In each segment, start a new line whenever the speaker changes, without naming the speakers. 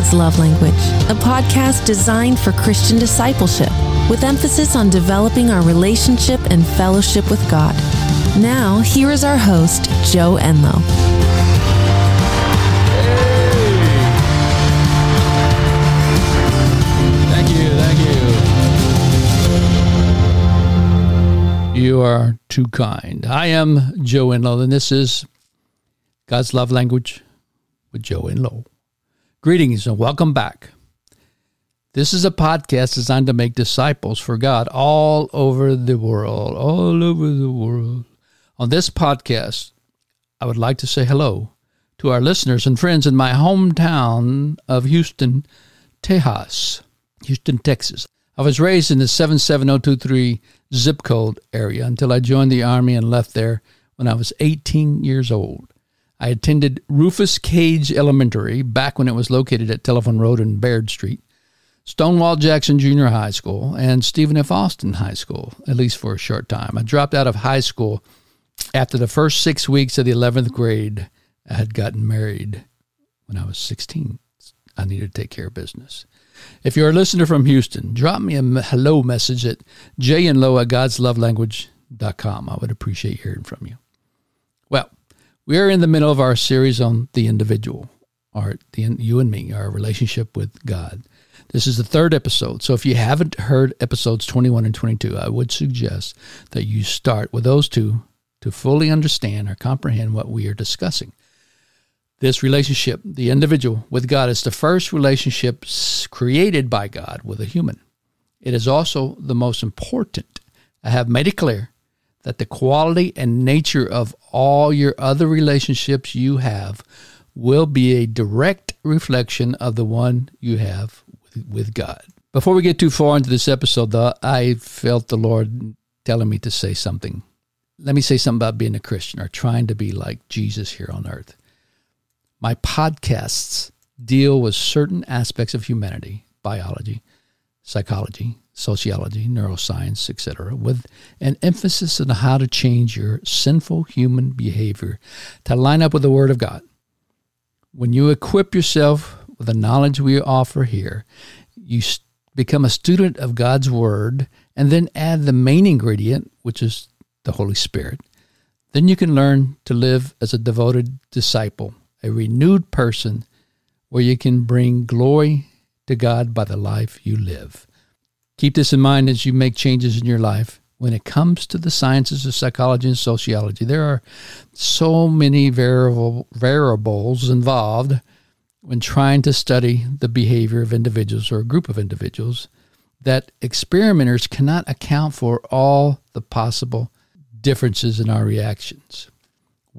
God's Love Language, a podcast designed for Christian discipleship with emphasis on developing our relationship and fellowship with God. Now, here is our host, Joe Enlow.
Thank you, thank you. You are too kind. I am Joe Enlow, and this is God's Love Language with Joe Enlow. Greetings and welcome back. This is a podcast designed to make disciples for God all over the world, all over the world. On this podcast, I would like to say hello to our listeners and friends in my hometown of Houston, Tejas, Houston, Texas. I was raised in the 77023 zip code area until I joined the Army and left there when I was 18 years old. I attended Rufus Cage Elementary back when it was located at Telephone Road and Baird Street, Stonewall Jackson Junior High School, and Stephen F. Austin High School, at least for a short time. I dropped out of high school after the first six weeks of the 11th grade. I had gotten married when I was 16. I needed to take care of business. If you're a listener from Houston, drop me a hello message at jenlow at godslovelanguage.com. I would appreciate hearing from you. Well, we are in the middle of our series on the individual, our the, you and me, our relationship with God. This is the third episode. So if you haven't heard episodes 21 and 22, I would suggest that you start with those two to fully understand or comprehend what we are discussing. This relationship, the individual with God, is the first relationship created by God with a human. It is also the most important. I have made it clear that the quality and nature of all your other relationships you have will be a direct reflection of the one you have with God. Before we get too far into this episode, though, I felt the Lord telling me to say something. Let me say something about being a Christian or trying to be like Jesus here on earth. My podcasts deal with certain aspects of humanity, biology, psychology, sociology, neuroscience, etc., with an emphasis on how to change your sinful human behavior to line up with the Word of God. When you equip yourself with the knowledge we offer here, you become a student of God's Word and then add the main ingredient, which is the Holy Spirit. Then you can learn to live as a devoted disciple, a renewed person where you can bring glory to God by the life you live. Keep this in mind as you make changes in your life. When it comes to the sciences of psychology and sociology, there are so many variable, variables involved when trying to study the behavior of individuals or a group of individuals that experimenters cannot account for all the possible differences in our reactions.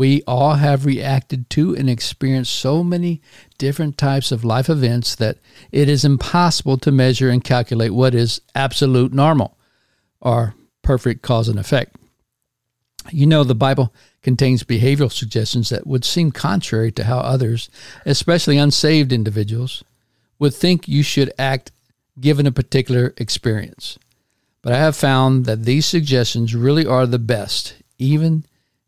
We all have reacted to and experienced so many different types of life events that it is impossible to measure and calculate what is absolute normal or perfect cause and effect. You know, the Bible contains behavioral suggestions that would seem contrary to how others, especially unsaved individuals, would think you should act given a particular experience. But I have found that these suggestions really are the best, even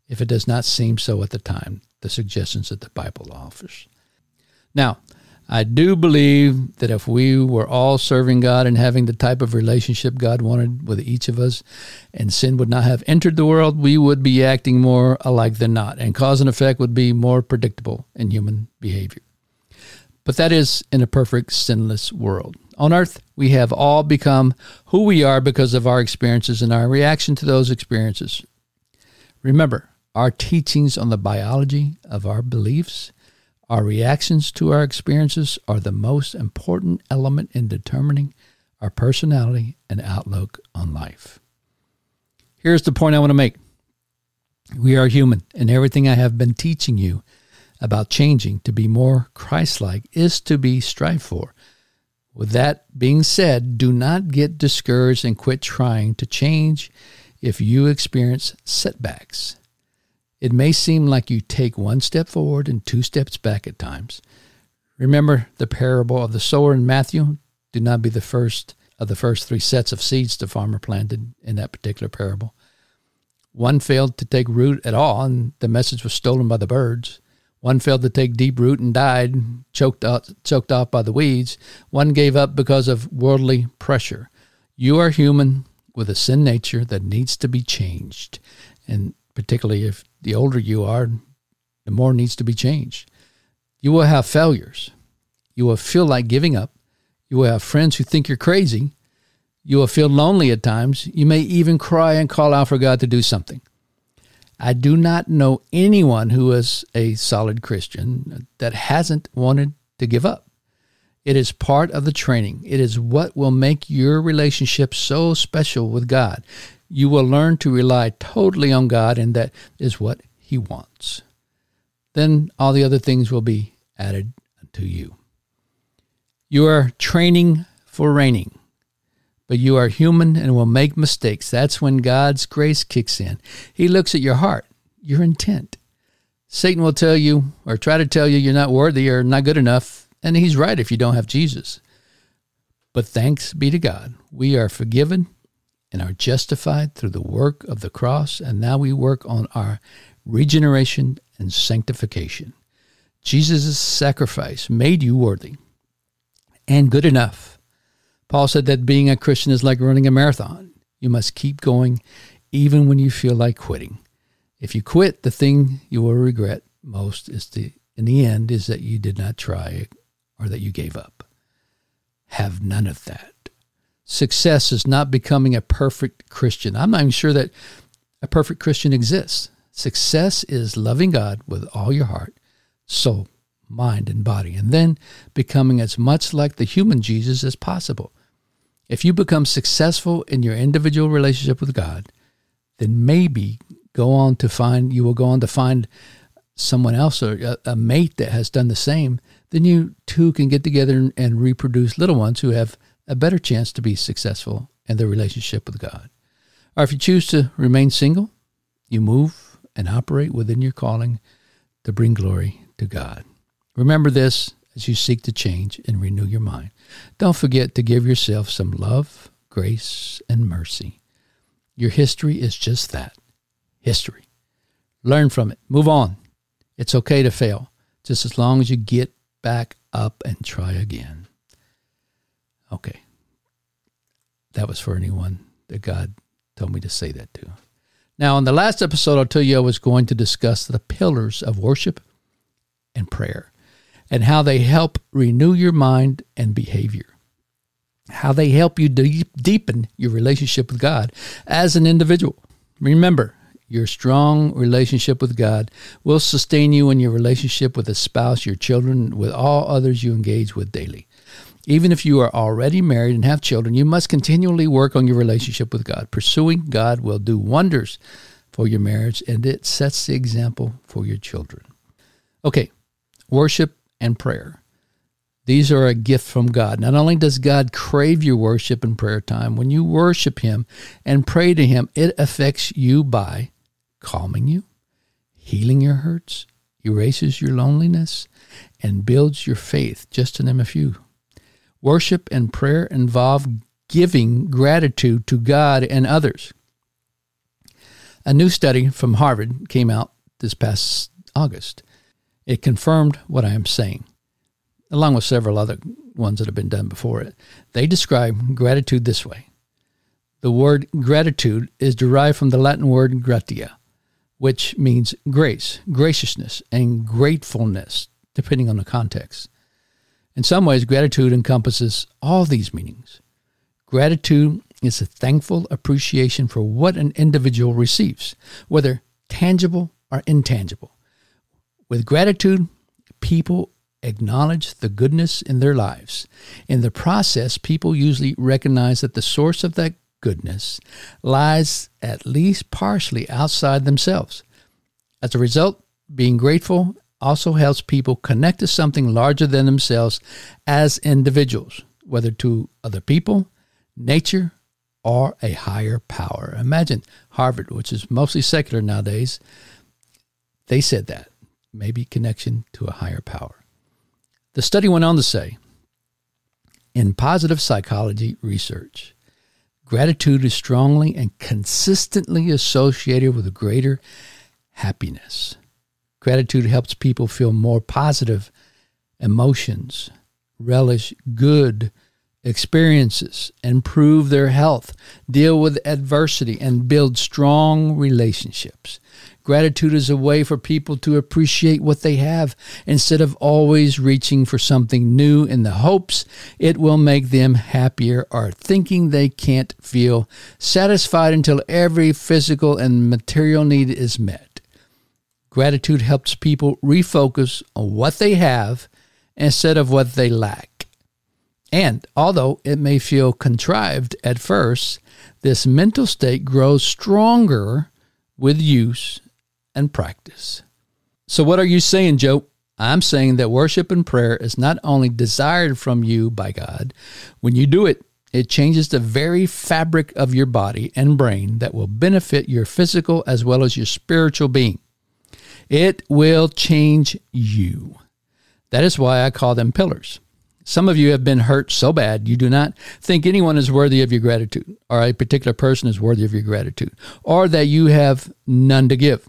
if it does not seem so at the time, the suggestions that the Bible offers. Now, I do believe that if we were all serving God and having the type of relationship God wanted with each of us, and sin would not have entered the world, we would be acting more alike than not, and cause and effect would be more predictable in human behavior. But that is in a perfect sinless world. On earth, we have all become who we are because of our experiences and our reaction to those experiences. Remember, our teachings on the biology of our beliefs, our reactions to our experiences are the most important element in determining our personality and outlook on life. Here's the point I want to make we are human, and everything I have been teaching you about changing to be more Christ like is to be strived for. With that being said, do not get discouraged and quit trying to change if you experience setbacks. It may seem like you take one step forward and two steps back at times. Remember the parable of the sower in Matthew? Do not be the first of the first three sets of seeds the farmer planted in that particular parable. One failed to take root at all, and the message was stolen by the birds. One failed to take deep root and died, choked, out, choked off by the weeds. One gave up because of worldly pressure. You are human with a sin nature that needs to be changed. And particularly if the older you are, the more needs to be changed. You will have failures. You will feel like giving up. You will have friends who think you're crazy. You will feel lonely at times. You may even cry and call out for God to do something. I do not know anyone who is a solid Christian that hasn't wanted to give up. It is part of the training. It is what will make your relationship so special with God. You will learn to rely totally on God, and that is what He wants. Then all the other things will be added to you. You are training for reigning but you are human and will make mistakes. That's when God's grace kicks in. He looks at your heart, your intent. Satan will tell you or try to tell you you're not worthy or not good enough, and he's right if you don't have Jesus. But thanks be to God, we are forgiven and are justified through the work of the cross, and now we work on our regeneration and sanctification. Jesus' sacrifice made you worthy and good enough Paul said that being a Christian is like running a marathon. You must keep going even when you feel like quitting. If you quit, the thing you will regret most is the in the end is that you did not try or that you gave up. Have none of that. Success is not becoming a perfect Christian. I'm not even sure that a perfect Christian exists. Success is loving God with all your heart, soul, mind, and body, and then becoming as much like the human Jesus as possible. If you become successful in your individual relationship with God, then maybe go on to find you will go on to find someone else or a, a mate that has done the same. Then you two can get together and, and reproduce little ones who have a better chance to be successful in their relationship with God. Or if you choose to remain single, you move and operate within your calling to bring glory to God. Remember this as you seek to change and renew your mind. Don't forget to give yourself some love, grace, and mercy. Your history is just that history. Learn from it. Move on. It's okay to fail, just as long as you get back up and try again. Okay. That was for anyone that God told me to say that to. Now, in the last episode, I'll tell you I was going to discuss the pillars of worship and prayer and how they help renew your mind and behavior, how they help you deep, deepen your relationship with God as an individual. Remember, your strong relationship with God will sustain you in your relationship with a spouse, your children, with all others you engage with daily. Even if you are already married and have children, you must continually work on your relationship with God. Pursuing God will do wonders for your marriage, and it sets the example for your children. Okay, worship and prayer. These are a gift from God. Not only does God crave your worship and prayer time, when you worship Him and pray to Him, it affects you by calming you, healing your hurts, erases your loneliness, and builds your faith, just to name a few. Worship and prayer involve giving gratitude to God and others. A new study from Harvard came out this past August. It confirmed what I am saying, along with several other ones that have been done before it. They describe gratitude this way The word gratitude is derived from the Latin word gratia, which means grace, graciousness, and gratefulness, depending on the context. In some ways, gratitude encompasses all these meanings. Gratitude is a thankful appreciation for what an individual receives, whether tangible or intangible. With gratitude, people acknowledge the goodness in their lives. In the process, people usually recognize that the source of that goodness lies at least partially outside themselves. As a result, being grateful also helps people connect to something larger than themselves as individuals, whether to other people, nature, or a higher power. Imagine Harvard, which is mostly secular nowadays, they said that maybe connection to a higher power. The study went on to say in positive psychology research, gratitude is strongly and consistently associated with greater happiness, Gratitude helps people feel more positive emotions, relish good experiences, improve their health, deal with adversity, and build strong relationships. Gratitude is a way for people to appreciate what they have instead of always reaching for something new in the hopes it will make them happier or thinking they can't feel satisfied until every physical and material need is met. Gratitude helps people refocus on what they have instead of what they lack. And although it may feel contrived at first, this mental state grows stronger with use and practice. So, what are you saying, Joe? I'm saying that worship and prayer is not only desired from you by God, when you do it, it changes the very fabric of your body and brain that will benefit your physical as well as your spiritual being. It will change you. That is why I call them pillars. Some of you have been hurt so bad you do not think anyone is worthy of your gratitude, or a particular person is worthy of your gratitude, or that you have none to give.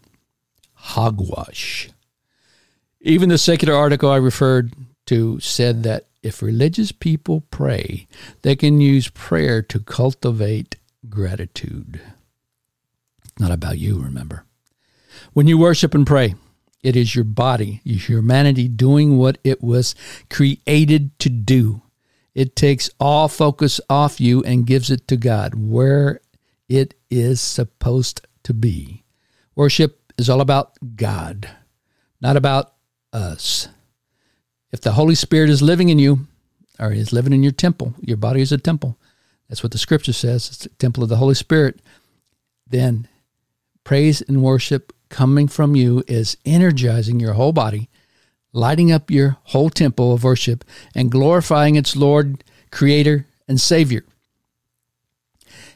Hogwash. Even the secular article I referred to said that if religious people pray, they can use prayer to cultivate gratitude. Not about you, remember. When you worship and pray, it is your body, your humanity doing what it was created to do. It takes all focus off you and gives it to God where it is supposed to be. Worship is all about God, not about us. If the Holy Spirit is living in you, or is living in your temple, your body is a temple. That's what the scripture says. It's the temple of the Holy Spirit. Then praise and worship coming from you is energizing your whole body, lighting up your whole temple of worship, and glorifying its Lord, Creator, and Savior.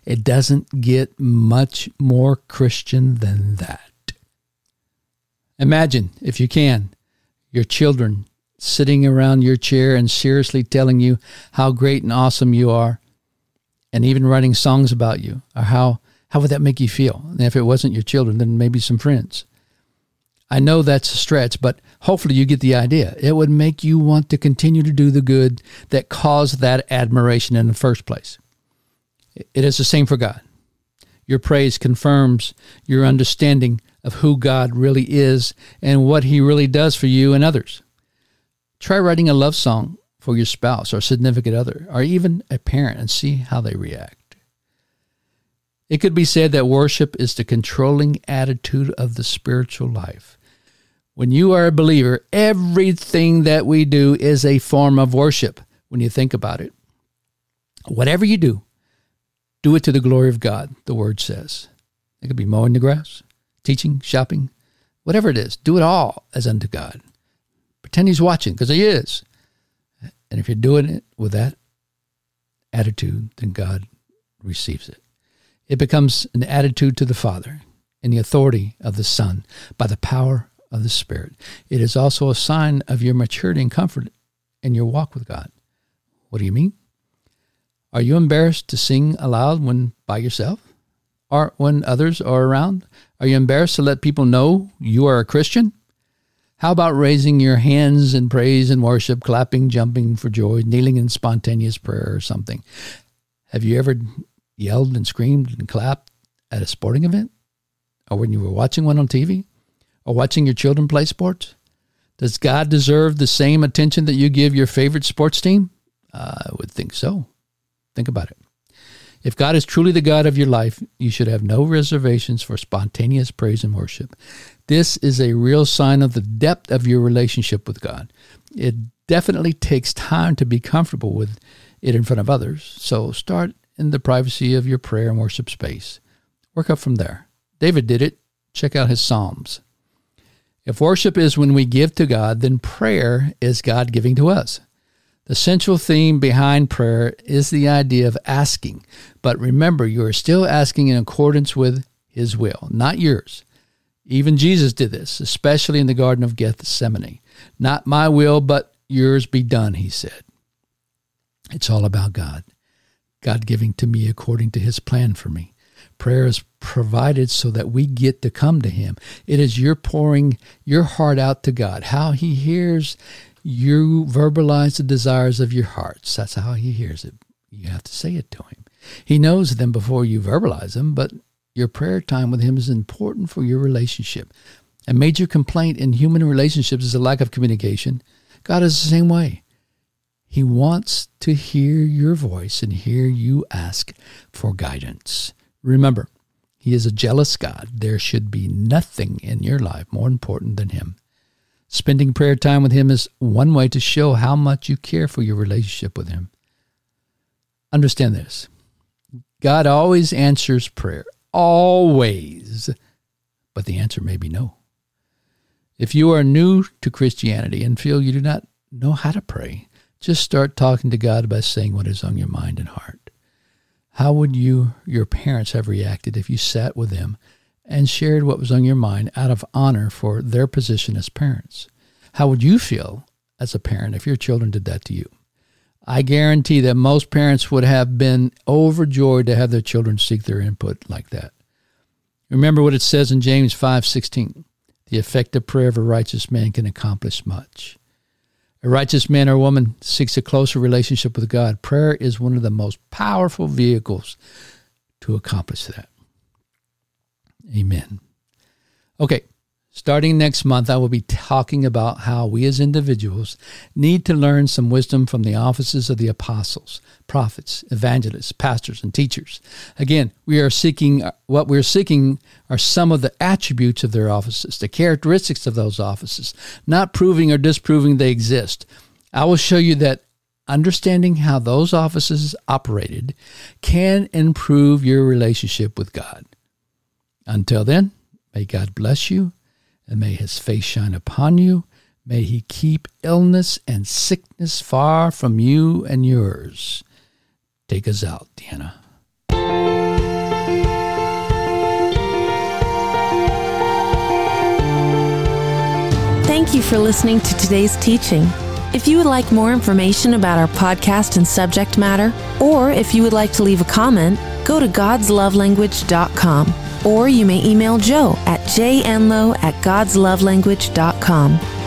It doesn't get much more Christian than that. Imagine, if you can, your children sitting around your chair and seriously telling you how great and awesome you are, and even writing songs about you, or how how would that make you feel? And if it wasn't your children, then maybe some friends. I know that's a stretch, but hopefully you get the idea. It would make you want to continue to do the good that caused that admiration in the first place. It is the same for God. Your praise confirms your understanding of who God really is and what He really does for you and others. Try writing a love song for your spouse or significant other, or even a parent, and see how they react. It could be said that worship is the controlling attitude of the spiritual life. When you are a believer, everything that we do is a form of worship when you think about it. Whatever you do, do it to the glory of God, the word says. It could be mowing the grass, teaching, shopping, whatever it is. Do it all as unto God. Pretend He's watching because He is. And if you're doing it with that attitude, then God receives it. It becomes an attitude to the Father in the authority of the Son by the power of the Spirit. It is also a sign of your maturity and comfort in your walk with God. What do you mean? Are you embarrassed to sing aloud when by yourself? Or when others are around? Are you embarrassed to let people know you are a Christian? How about raising your hands in praise and worship, clapping, jumping for joy, kneeling in spontaneous prayer or something? Have you ever yelled and screamed and clapped at a sporting event? Or when you were watching one on TV? Or watching your children play sports? Does God deserve the same attention that you give your favorite sports team? I would think so. Think about it. If God is truly the God of your life, you should have no reservations for spontaneous praise and worship. This is a real sign of the depth of your relationship with God. It definitely takes time to be comfortable with it in front of others. So start in the privacy of your prayer and worship space. Work up from there. David did it. Check out his Psalms. If worship is when we give to God, then prayer is God giving to us. The central theme behind prayer is the idea of asking. But remember, you are still asking in accordance with His will, not yours. Even Jesus did this, especially in the Garden of Gethsemane. Not my will, but yours be done, he said. It's all about God. God giving to me according to his plan for me. Prayer is provided so that we get to come to Him. It is your pouring your heart out to God. How He hears you verbalize the desires of your hearts. That's how He hears it. You have to say it to Him. He knows them before you verbalize them, but your prayer time with Him is important for your relationship. A major complaint in human relationships is a lack of communication. God is the same way. He wants to hear your voice and hear you ask for guidance. Remember, He is a jealous God. There should be nothing in your life more important than Him. Spending prayer time with Him is one way to show how much you care for your relationship with Him. Understand this God always answers prayer, always, but the answer may be no. If you are new to Christianity and feel you do not know how to pray, just start talking to God by saying what is on your mind and heart. How would you, your parents, have reacted if you sat with them and shared what was on your mind out of honor for their position as parents? How would you feel as a parent if your children did that to you? I guarantee that most parents would have been overjoyed to have their children seek their input like that. Remember what it says in James 5:16. The effective prayer of a righteous man can accomplish much. A righteous man or woman seeks a closer relationship with God. Prayer is one of the most powerful vehicles to accomplish that. Amen. Okay, Starting next month, I will be talking about how we as individuals need to learn some wisdom from the offices of the apostles, prophets, evangelists, pastors, and teachers. Again, we are seeking uh, what we're seeking are some of the attributes of their offices, the characteristics of those offices, not proving or disproving they exist. I will show you that understanding how those offices operated can improve your relationship with God. Until then, may God bless you and may his face shine upon you. May he keep illness and sickness far from you and yours. Take us out, Deanna.
Thank you for listening to today's teaching. If you would like more information about our podcast and subject matter, or if you would like to leave a comment, go to godslovelanguage.com or you may email Joe at jenlow at godslovelanguage.com.